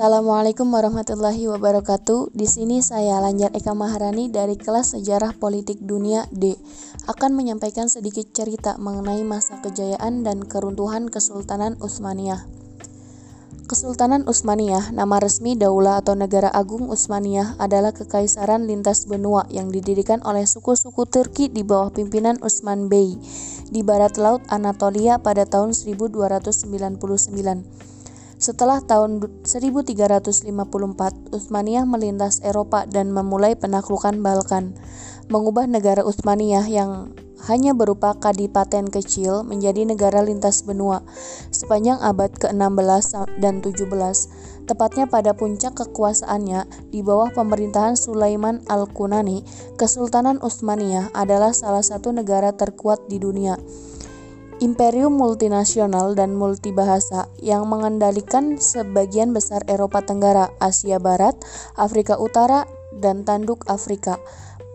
Assalamualaikum warahmatullahi wabarakatuh. Di sini saya Lanjar Eka Maharani dari kelas Sejarah Politik Dunia D akan menyampaikan sedikit cerita mengenai masa kejayaan dan keruntuhan Kesultanan Utsmaniyah. Kesultanan Utsmaniyah, nama resmi Daulah atau Negara Agung Utsmaniyah adalah kekaisaran lintas benua yang didirikan oleh suku-suku Turki di bawah pimpinan Utsman Bey di barat laut Anatolia pada tahun 1299. Setelah tahun 1354, Utsmaniyah melintas Eropa dan memulai penaklukan Balkan, mengubah negara Utsmaniyah yang hanya berupa kadipaten kecil menjadi negara lintas benua sepanjang abad ke-16 dan 17, tepatnya pada puncak kekuasaannya di bawah pemerintahan Sulaiman Al-Kunani, Kesultanan Utsmaniyah adalah salah satu negara terkuat di dunia imperium multinasional dan multibahasa yang mengendalikan sebagian besar Eropa Tenggara, Asia Barat, Afrika Utara, dan tanduk Afrika.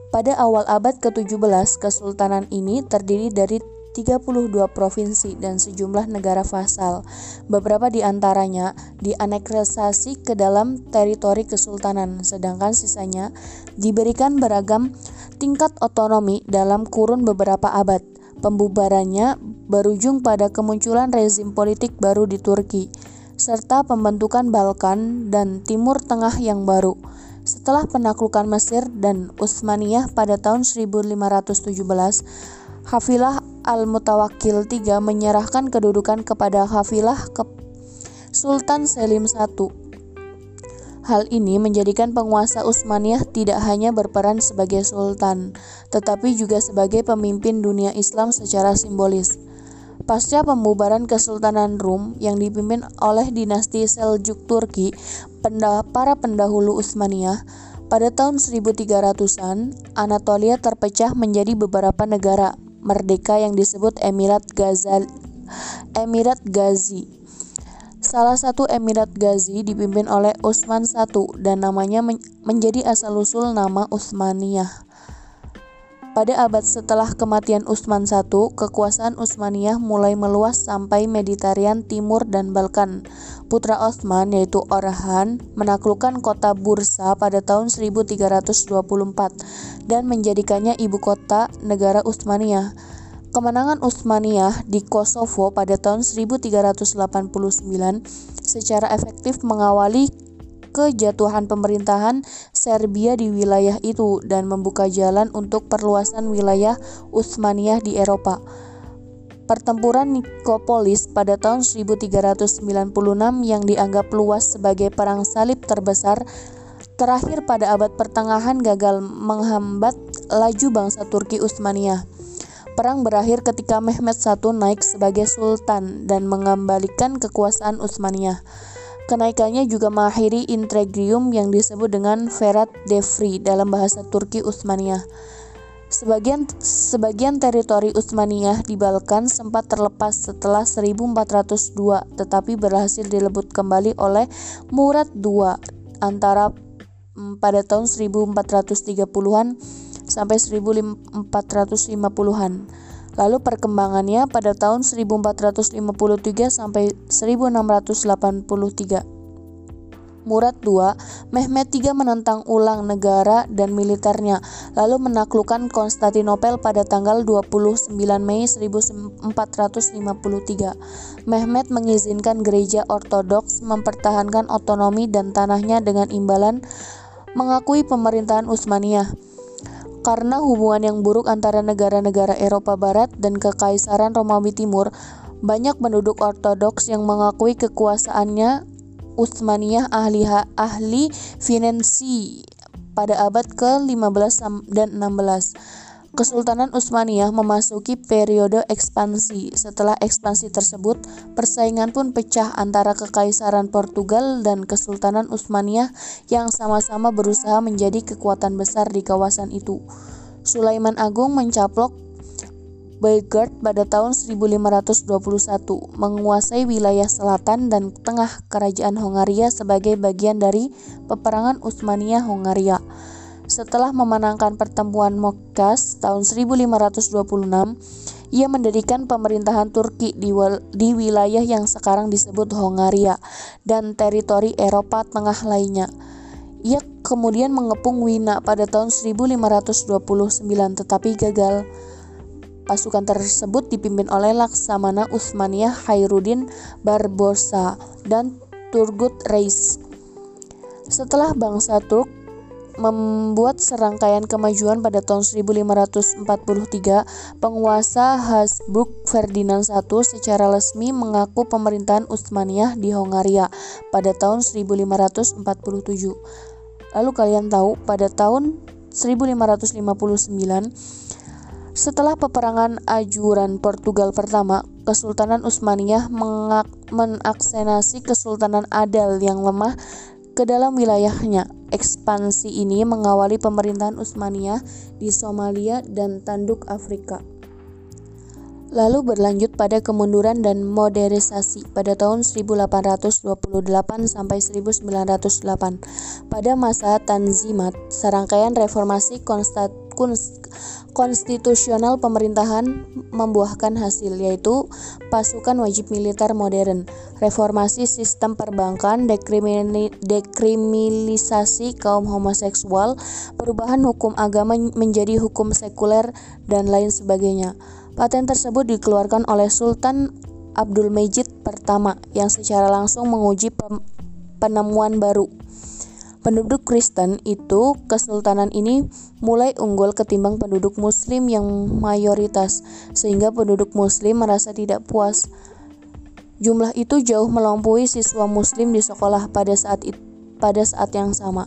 Pada awal abad ke-17, kesultanan ini terdiri dari 32 provinsi dan sejumlah negara vasal. Beberapa di antaranya dianeksasi ke dalam teritori kesultanan, sedangkan sisanya diberikan beragam tingkat otonomi dalam kurun beberapa abad. Pembubarannya berujung pada kemunculan rezim politik baru di Turki, serta pembentukan Balkan dan Timur Tengah yang baru. Setelah penaklukan Mesir dan Utsmaniyah pada tahun 1517, Hafilah Al-Mutawakkil III menyerahkan kedudukan kepada Hafilah ke Sultan Selim I Hal ini menjadikan penguasa Utsmaniyah tidak hanya berperan sebagai sultan, tetapi juga sebagai pemimpin dunia Islam secara simbolis. Pasca pembubaran Kesultanan Rum yang dipimpin oleh dinasti Seljuk Turki, para pendahulu Utsmaniyah, pada tahun 1300-an, Anatolia terpecah menjadi beberapa negara merdeka yang disebut Emirat Ghazal Emirat Ghazi Salah satu Emirat Ghazi dipimpin oleh Utsman I dan namanya men menjadi asal-usul nama Utsmaniyah. Pada abad setelah kematian Utsman I, kekuasaan Utsmaniyah mulai meluas sampai Mediterania Timur dan Balkan. Putra Utsman yaitu Orhan menaklukkan kota Bursa pada tahun 1324 dan menjadikannya ibu kota negara Utsmaniyah. Kemenangan Utsmaniyah di Kosovo pada tahun 1389 secara efektif mengawali kejatuhan pemerintahan Serbia di wilayah itu dan membuka jalan untuk perluasan wilayah Utsmaniyah di Eropa. Pertempuran Nikopolis pada tahun 1396 yang dianggap luas sebagai perang salib terbesar terakhir pada abad pertengahan gagal menghambat laju bangsa Turki Utsmaniyah. Perang berakhir ketika Mehmet I naik sebagai sultan dan mengembalikan kekuasaan Utsmaniyah. Kenaikannya juga mengakhiri intrigium yang disebut dengan Ferat Devri dalam bahasa Turki Utsmaniyah. Sebagian sebagian teritori Utsmaniyah di Balkan sempat terlepas setelah 1402 tetapi berhasil direbut kembali oleh Murad II antara mm, pada tahun 1430-an sampai 1450-an. Lalu perkembangannya pada tahun 1453 sampai 1683. Murad II, Mehmet III menentang ulang negara dan militernya, lalu menaklukkan Konstantinopel pada tanggal 29 Mei 1453. Mehmet mengizinkan gereja ortodoks mempertahankan otonomi dan tanahnya dengan imbalan mengakui pemerintahan Utsmaniyah. Karena hubungan yang buruk antara negara-negara Eropa Barat dan Kekaisaran Romawi Timur, banyak penduduk Ortodoks yang mengakui kekuasaannya Utsmaniyah ahli ahli finansi pada abad ke-15 dan 16. Kesultanan Utsmaniyah memasuki periode ekspansi. Setelah ekspansi tersebut, persaingan pun pecah antara Kekaisaran Portugal dan Kesultanan Utsmaniyah yang sama-sama berusaha menjadi kekuatan besar di kawasan itu. Sulaiman Agung mencaplok Belgrade pada tahun 1521, menguasai wilayah selatan dan tengah kerajaan Hongaria sebagai bagian dari peperangan Utsmaniyah-Hongaria. Setelah memenangkan pertemuan Mokas tahun 1526, Ia mendirikan pemerintahan Turki di, di wilayah yang sekarang disebut Hongaria dan teritori Eropa Tengah lainnya. Ia kemudian mengepung Wina pada tahun 1529 tetapi gagal. Pasukan tersebut dipimpin oleh Laksamana Utsmaniyah Khairuddin Barbarossa dan Turgut Reis. Setelah bangsa Turk membuat serangkaian kemajuan pada tahun 1543, penguasa Habsburg Ferdinand I secara resmi mengaku pemerintahan Utsmaniyah di Hongaria pada tahun 1547. Lalu kalian tahu pada tahun 1559 setelah peperangan ajuran Portugal pertama, Kesultanan Utsmaniyah mengaksenasi Kesultanan Adal yang lemah ke dalam wilayahnya. Ekspansi ini mengawali pemerintahan Utsmaniyah di Somalia dan Tanduk Afrika lalu berlanjut pada kemunduran dan modernisasi pada tahun 1828 sampai 1908. Pada masa Tanzimat, serangkaian reformasi konstitusional pemerintahan membuahkan hasil yaitu pasukan wajib militer modern, reformasi sistem perbankan, dekriminalisasi kaum homoseksual, perubahan hukum agama menjadi hukum sekuler dan lain sebagainya. Paten tersebut dikeluarkan oleh Sultan Abdul Majid pertama yang secara langsung menguji penemuan baru. Penduduk Kristen itu kesultanan ini mulai unggul ketimbang penduduk muslim yang mayoritas sehingga penduduk muslim merasa tidak puas. Jumlah itu jauh melampaui siswa muslim di sekolah pada saat pada saat yang sama.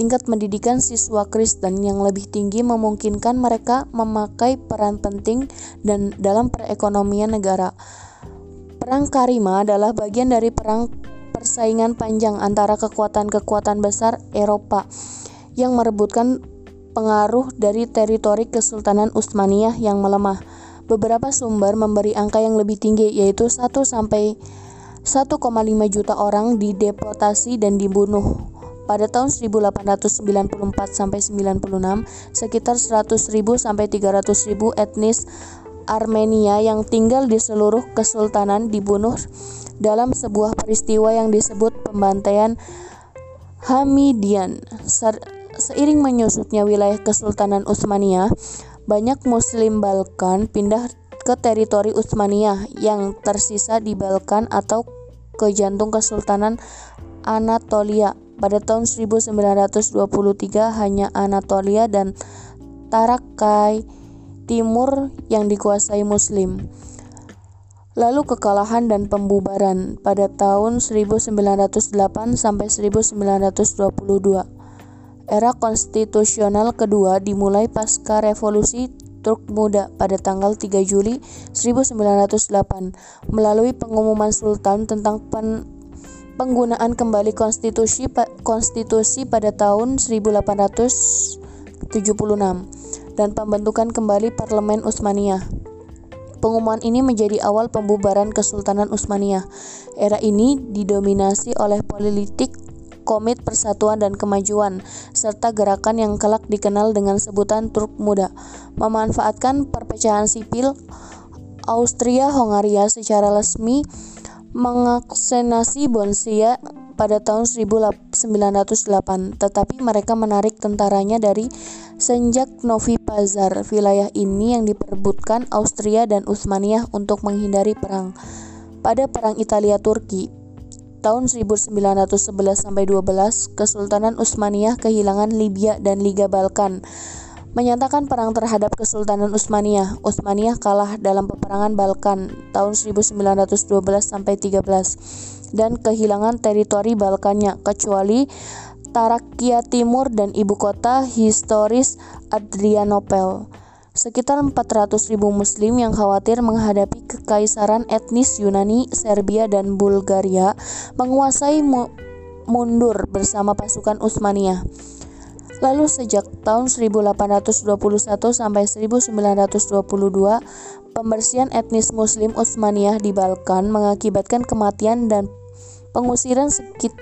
Tingkat pendidikan siswa Kristen yang lebih tinggi memungkinkan mereka memakai peran penting dan dalam perekonomian negara. Perang Karima adalah bagian dari perang persaingan panjang antara kekuatan-kekuatan besar Eropa yang merebutkan pengaruh dari teritori Kesultanan Utsmaniyah yang melemah. Beberapa sumber memberi angka yang lebih tinggi yaitu 1 sampai 1,5 juta orang dideportasi dan dibunuh pada tahun 1894 sampai 96, sekitar 100.000 sampai 300.000 etnis Armenia yang tinggal di seluruh kesultanan dibunuh dalam sebuah peristiwa yang disebut pembantaian Hamidian. Seiring menyusutnya wilayah Kesultanan Utsmaniyah, banyak Muslim Balkan pindah ke teritori Utsmaniyah yang tersisa di Balkan atau ke jantung Kesultanan Anatolia pada tahun 1923 hanya Anatolia dan Tarakai Timur yang dikuasai Muslim. Lalu kekalahan dan pembubaran pada tahun 1908 sampai 1922. Era konstitusional kedua dimulai pasca revolusi Turk Muda pada tanggal 3 Juli 1908 melalui pengumuman sultan tentang pen penggunaan kembali konstitusi konstitusi pada tahun 1876 dan pembentukan kembali parlemen Utsmaniyah. Pengumuman ini menjadi awal pembubaran Kesultanan Utsmaniyah. Era ini didominasi oleh politik komit persatuan dan kemajuan, serta gerakan yang kelak dikenal dengan sebutan Turk Muda, memanfaatkan perpecahan sipil Austria-Hongaria secara resmi mengaksenasi Bonsia pada tahun 1908, tetapi mereka menarik tentaranya dari Senjak Novi Pazar. Wilayah ini yang diperebutkan Austria dan Utsmaniyah untuk menghindari perang. Pada Perang Italia-Turki tahun 1911 sampai 12, Kesultanan Utsmaniyah kehilangan Libya dan Liga Balkan menyatakan perang terhadap Kesultanan Utsmaniyah. Utsmaniyah kalah dalam peperangan Balkan tahun 1912 sampai 13 dan kehilangan teritori Balkannya kecuali Tarakia Timur dan ibu kota historis Adrianopel. Sekitar 400.000 muslim yang khawatir menghadapi kekaisaran etnis Yunani, Serbia, dan Bulgaria menguasai mundur bersama pasukan Utsmaniyah. Lalu sejak tahun 1821 sampai 1922, pembersihan etnis muslim Utsmaniyah di Balkan mengakibatkan kematian dan pengusiran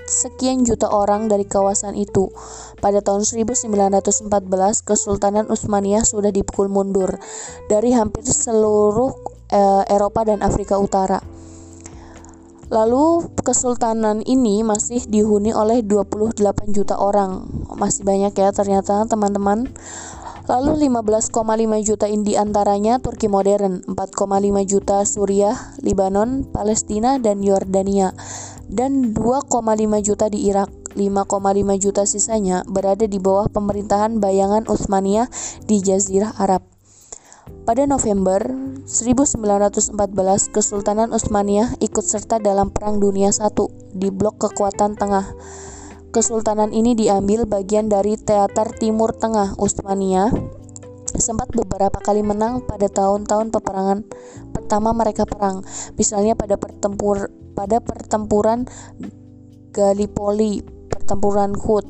sekian juta orang dari kawasan itu. Pada tahun 1914, Kesultanan Utsmaniyah sudah dipukul mundur dari hampir seluruh eh, Eropa dan Afrika Utara. Lalu kesultanan ini masih dihuni oleh 28 juta orang. Masih banyak ya ternyata teman-teman. Lalu 15,5 juta di antaranya Turki modern, 4,5 juta Suriah, Libanon, Palestina, dan Yordania, dan 2,5 juta di Irak. 5,5 juta sisanya berada di bawah pemerintahan bayangan Utsmaniyah di Jazirah Arab. Pada November 1914, Kesultanan Utsmaniyah ikut serta dalam Perang Dunia I di blok kekuatan tengah. Kesultanan ini diambil bagian dari Teater Timur Tengah Utsmaniyah sempat beberapa kali menang pada tahun-tahun peperangan pertama mereka perang, misalnya pada pertempur pada pertempuran Gallipoli, pertempuran Hood,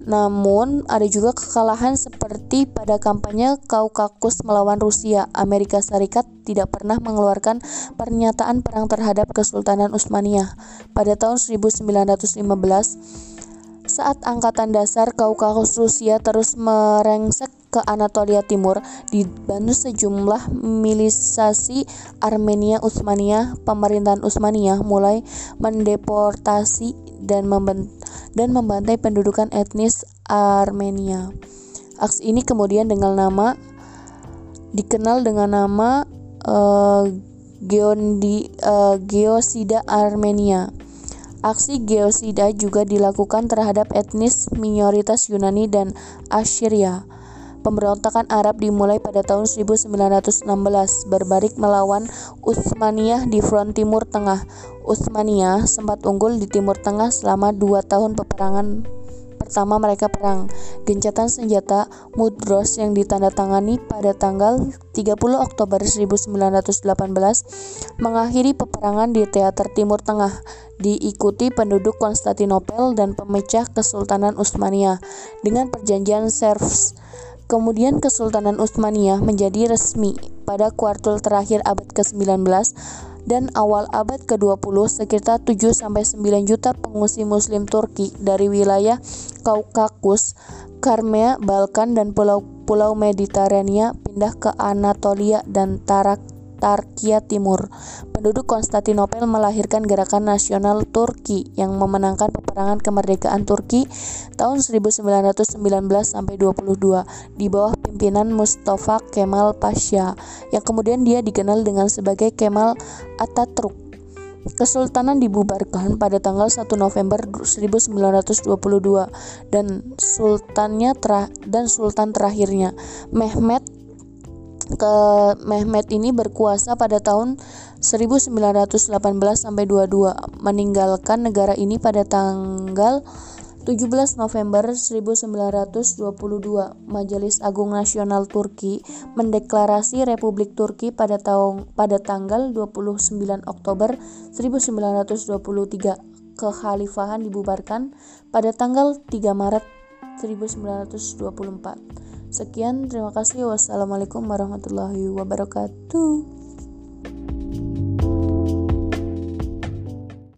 namun, ada juga kekalahan seperti pada kampanye Kaukakus melawan Rusia. Amerika Serikat tidak pernah mengeluarkan pernyataan perang terhadap Kesultanan Utsmaniyah. Pada tahun 1915, saat Angkatan Dasar Kaukakus Rusia terus merengsek ke Anatolia Timur, dibantu sejumlah milisasi Armenia Utsmaniyah, pemerintahan Utsmaniyah mulai mendeportasi dan dan membantai pendudukan etnis Armenia. Aksi ini kemudian dengan nama dikenal dengan nama uh, Geondi, uh, Geosida Armenia. Aksi geosida juga dilakukan terhadap etnis minoritas Yunani dan Assyria. Pemberontakan Arab dimulai pada tahun 1916 berbalik melawan Utsmaniyah di front Timur Tengah. Utsmaniyah sempat unggul di Timur Tengah selama dua tahun peperangan pertama mereka perang. Gencatan senjata Mudros yang ditandatangani pada tanggal 30 Oktober 1918 mengakhiri peperangan di Teater Timur Tengah, diikuti penduduk Konstantinopel dan pemecah Kesultanan Utsmaniyah dengan perjanjian Sevres. Kemudian Kesultanan Utsmaniyah menjadi resmi pada kuartul terakhir abad ke-19 dan awal abad ke-20 sekitar 7-9 juta pengungsi muslim Turki dari wilayah Kaukakus, Karmea, Balkan, dan pulau-pulau Mediterania pindah ke Anatolia dan Tarak Tarkia Timur. Penduduk Konstantinopel melahirkan gerakan nasional Turki yang memenangkan peperangan kemerdekaan Turki tahun 1919 sampai 22 di bawah pimpinan Mustafa Kemal Pasha yang kemudian dia dikenal dengan sebagai Kemal Atatürk. Kesultanan dibubarkan pada tanggal 1 November 1922 dan sultannya dan sultan terakhirnya Mehmet ke Mehmet ini berkuasa pada tahun 1918 sampai 22 meninggalkan negara ini pada tanggal 17 November 1922, Majelis Agung Nasional Turki mendeklarasi Republik Turki pada tahun pada tanggal 29 Oktober 1923. Kekhalifahan dibubarkan pada tanggal 3 Maret 1924. Sekian, terima kasih. Wassalamualaikum warahmatullahi wabarakatuh.